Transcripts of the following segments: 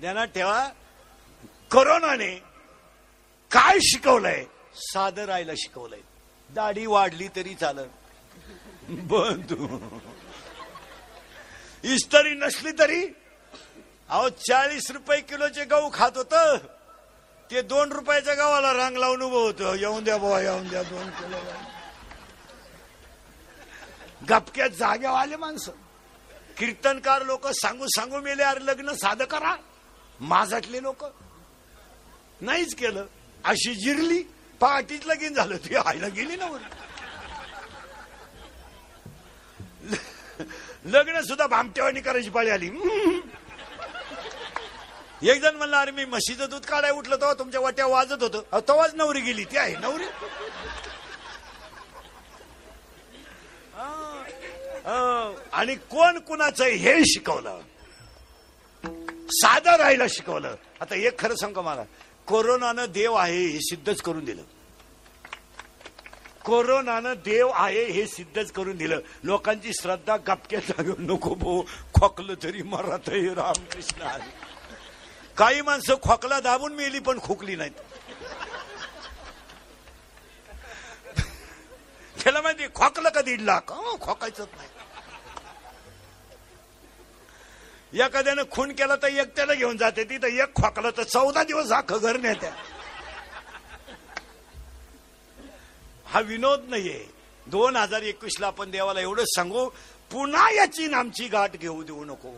ज्ञानात ठेवा. करोनाने काय शिकवलंय? साधं राहायला शिकवलंय. दाढी वाढली तरी चालत बंधू इस्तरी नसली तरी? अहो चाळीस रुपये किलोचे गहू खात होत. ते दोन रुपयाच्या गावाला रांग लावून उभं होतं. येऊन द्या बाबा येऊन द्या दोन किलो. गपक्यात जाग्यावाले माणसं. कीर्तनकार लोक सांगू सांगू मेले अरे लग्न साधं करा. माझातले लोक. नाहीच केलं. अशी जिरली पहाटीच लगीन झालं. ती आईला गेली ना लग्न सुद्धा भामटेवाणी करायची पाळी आली. एक जण म्हणला अरे मी म्हशीचं दूध काढाय उठलं तेव्हा तुमच्या वाट्या वाजत होतं. तेव्हाच नवरी गेली. ती आहे नवरी. आणि कोण कुणाचं हे शिकवलं. साधं राहायला शिकवलं. आता एक खरं सांग का मला. कोरोनानं देव आहे हे सिद्धच करून दिलं. कोरोनानं देव आहे हे सिद्धच करून दिलं. लोकांची श्रद्धा गपक्यात लागून नको भो. खोकलं तरी मरात रामकृष्ण हरी. काही माणसं खोकला दाबून मेली पण खोकली नाहीत. त्याला माहिती खोकलं का दीड लाख? हं, खोकायचंच नाही. एखाद्यानं खून केला तर एकट्याला घेऊन जाते. तिथं एक खोकला तर चौदा दिवस अख्खं घर नेत्या हा विनोद नाहीये. दोन हजार एकवीस ला आपण देवाला एवढं सांगू पुन्हा याची नामची आमची गाठ घेऊ देऊ नको.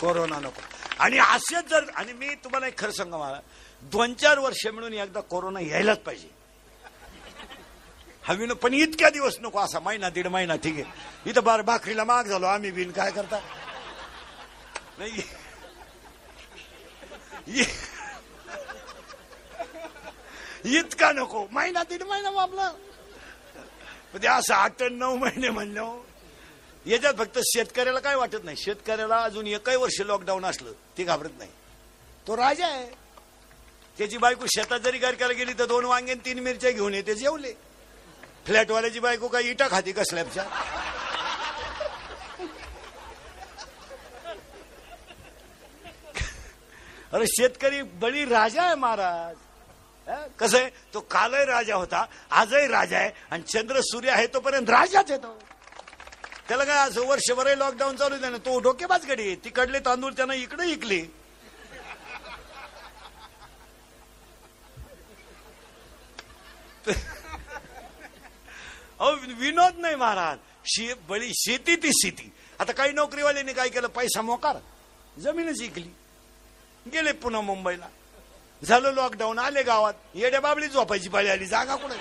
कोरोना नको. आणि असेच जर आणि मी तुम्हाला एक खरं सांगा मला दोन चार वर्ष मिळून एकदा कोरोना यायलाच पाहिजे. हवी न पण इतक्या दिवस नको असा महिना दीड महिना ठीक आहे. इथं बार भाकरीला माग झालो आम्ही बिन काय करता? नाही. इ- इतका नको. महिना दीड महिना आपला पण ते असं आठ नऊ महिने म्हणलो हो. याच्यात फक्त शेतकऱ्याला काय वाटत नाही? शेतकऱ्याला अजून एकही वर्ष लॉकडाऊन असलं ते घाबरत नाही. तो राजा आहे. त्याची बायको शेतात जरी गारकायला गेली तर दोन वांगे आणि तीन मिरच्या घेऊन येते जेवले. फ्लॅटवाल्याची बायको काय इटा खाती का स्लॅबच्या? अरे शेतकरी बळी राजा आहे महाराज. कसं आहे? तो कालही राजा होता आजही राजा आहे आणि चंद्र सूर्य आहे तोपर्यंत राजाच येतो त्याला काय असं वर्षभरही लॉकडाऊन चालू आहे तो डोकेबाज गडी तिकडले तांदूळ त्यानं इकडे इकले अहो विनोद नाही महाराज. शे बळी शेती ती शेती. आता काही नोकरीवाल्यांनी काय केलं? पैसा मोकार. जमीनच इकली गेले पुन्हा मुंबईला. झालं लॉकडाऊन आले गावात. येड्या बाबळी झोपायची पाळी आली. जागा कुठे?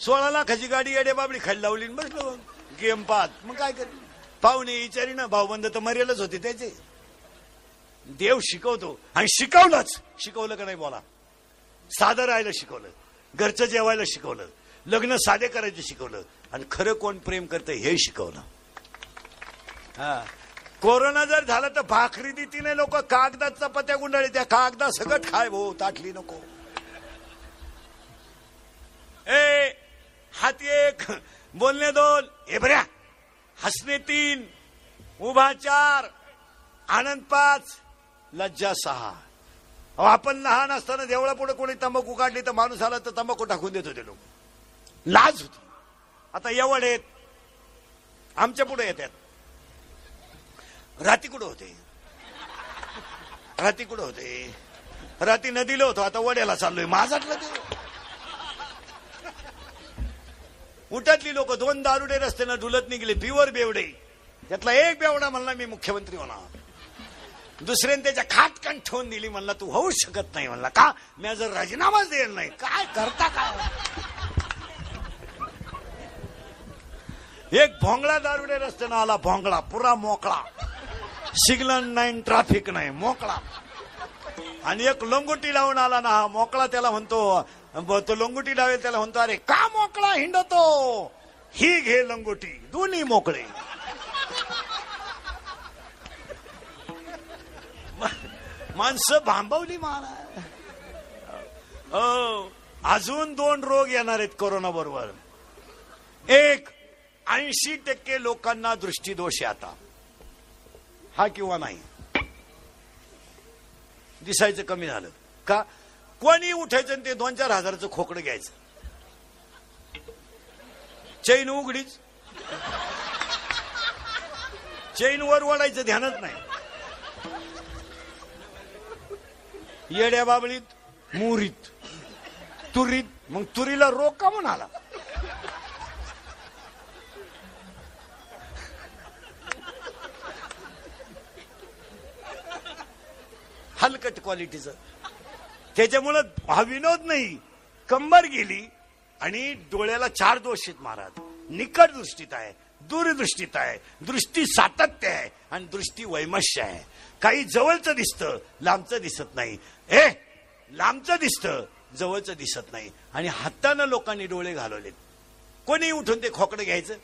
सोळा लाखाची गाडी येड्या बाबळी खाली लावली बसलो. गेम पाहत. मग काय कर? पाहुणे विचारी ना भाऊबंद तर मरेलच होते त्याचे. देव शिकवतो. आणि शिकवलंच. शिकवलं का नाही बोला? साधं राहायला शिकवलं. घरचं जेवायला शिकवलं. लग्न साधे करायचं शिकवलं. आणि खरं कोण प्रेम करतं हे शिकवलं. हा. कोरोना जर झाला तर भाकरी देती नाही लोक कागदात चपात्या गुंडाळी त्या कागदा सगळं खाय भाऊ ताटली नको. ए हात एक बोलणे दोन. एबऱ्या बऱ्या. हसणे तीन. उभा चार. आनंद पाच. लज्जा सहा. अहो, आपण लहान असताना देवळा पुढे कोणी तंबाखू काढली तर माणूस आला तर तंबाखू टाकून देत होते लोक. लाज होती. आता एवढ आहेत. आमच्या पुढे येतात राती कुठं होते? राती कुठं होते? राती नदीला होतो. आता वड्याला चाललोय. माझाटलं ते. उठतली लोक. दोन दारुडे रस्त्यानं ढुलत निघले. प्युअर बेवडे. त्यातला एक बेवडा म्हणला मी मुख्यमंत्री होणार. दुसऱ्याने त्याच्या खाटकन ठेवून दिली. म्हणला तू होऊ शकत नाही. म्हणला का? मी जर राजीनामाच देणार नाही. काय करता काय? एक भोंगळा दारुडे रस्त्यानं आला भोंगळा पुरा मोकळा. सिग्नल नाही ट्रॅफिक नाही मोकळा. आणि एक लंगोटी लावून आला ना हा मोकळा त्याला म्हणतो तो लंगोटी लावेल त्याला म्हणतो अरे का मोकळा हिंडतो? ही घे लंगोटी दोन्ही मोकळे. माणसं भांबवली महाराज. हो, अजून दोन रोग येणार आहेत कोरोना बरोबर. एक ऐंशी टक्के लोकांना दृष्टीदोष आहे आता. हा किंवा नाही? दिसायचं कमी झालं. का? कोणी उठायचं आणि ते दोन चार हजाराचं खोकडं घ्यायचं? चैन उघडीच. चैन वर वडायचं ध्यानच नाही. येड्या बाबळीत मुरीत. तुरीत मग तुरीला रोग का म्हणाला हलकट क्वालिटीचं. त्याच्यामुळं हा विनोद नाही. कंबर गेली आणि डोळ्याला चार दोष आहेत महाराज. निकट दृष्टीत आहे. दूरदृष्टीत आहे दृष्टी सातत्य आहे आणि दृष्टी वैमश्य आहे. काही जवळचं दिसतं लांबचं दिसत नाही. ए लांबचं दिसतं जवळचं दिसत नाही. आणि हातानं लोकांनी डोळे घालवलेत. कोणी उठून ते खोकडं घ्यायचं?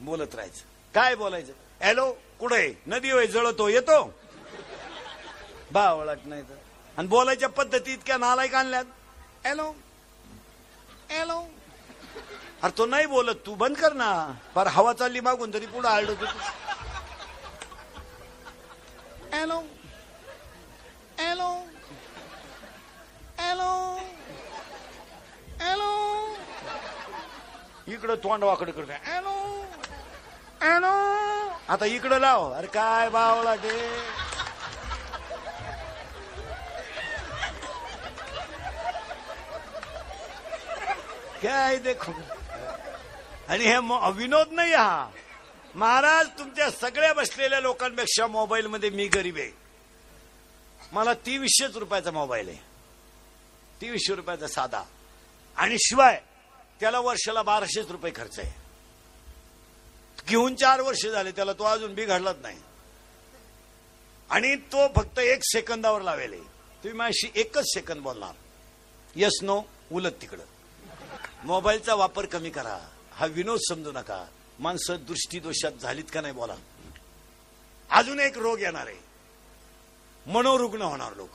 बोलत राहायचं. काय बोलायचं? हॅलो कुठे? नदी होय जळतो येतो? बा ओळख नाही तर. आणि बोलायच्या पद्धती इतक्या नालायक आणल्यात. हॅलो? हॅलो? अरे तो नाही बोलत तू बंद कर ना. फार हवा चालली मागून तरी पुढे आळलो तू हॅलो. हॅलो. हॅलो. हॅलो. इकडं तोंड वाकड करते हॅलो. हॅलो. आता इकडं लाव. अरे काय बावला ते. काय देखो. आणि हे म- विनोद नाही हा. महाराज तुमच्या सगळ्या बसलेल्या लोकांपेक्षा मोबाईल मध्ये मी गरीब आहे. मला तीनशेच रुपयाचा मोबाईल आहे. तीनशे रुपयाचा साधा. आणि शिवाय त्याला वर्षाला बाराशेच रुपये खर्च आहे. घेऊन चार वर्ष झाले त्याला तो अजून बिघडलाच नाही. आणि तो फक्त एक सेकंदावर लावेल तुम्ही माझ्याशी एकच सेकंद बोलणार. यस नो उलट तिकडं. मोबाईलचा वापर कमी करा. हा विनोद समजू नका. माणसं दृष्टीदोषात झालीत का नाही बोला. अजून एक रोग येणार आहे. मनोरुग्ण होणार लोक.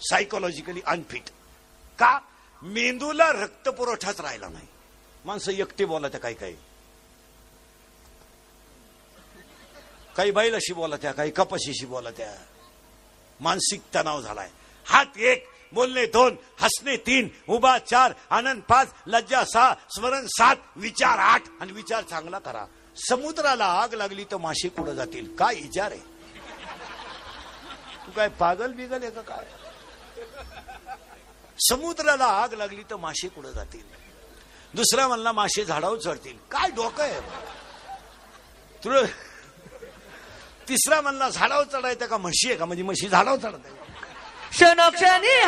सायकोलॉजिकली अनफिट का? मेंदूला रक्त पुरवठाच राहिला नाही. माणसं एकटे बोलत्या काही काही. काही बैलाशी बोलत्या काही कपाशीशी बोलत्या. मानसिक तणाव झालाय. हात एक बोलणे दोन हसणे तीन उभा चार आनंद पाच लज्जा सहा स्मरण सात विचार आठ आणि विचार चांगला करा. समुद्राला आग लागली तर मासे कुठं जातील? काय विचार आहे? तू काय पागल बिगल आहे का काय? समुद्राला आग लागली तर मासे कुठं जातील? दुसरा म्हणला मासे झाडावर चढतील. काय डोकं आहे? तुला तिसरा म्हणला झाडावर चढायचं का म्हशी आहे का? म्हणजे म्हशी झाडावर चढत आहे.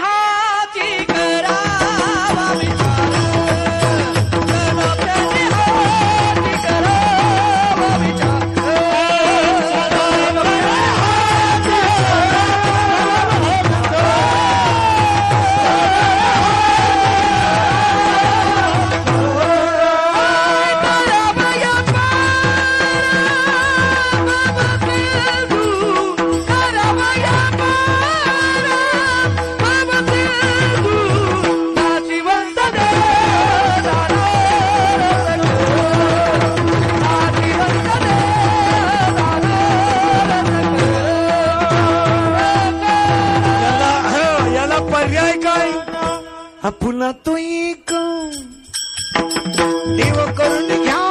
हाती करावा याला पर्याय काय? हा पुन्हा तो एक. देव करून घ्यावा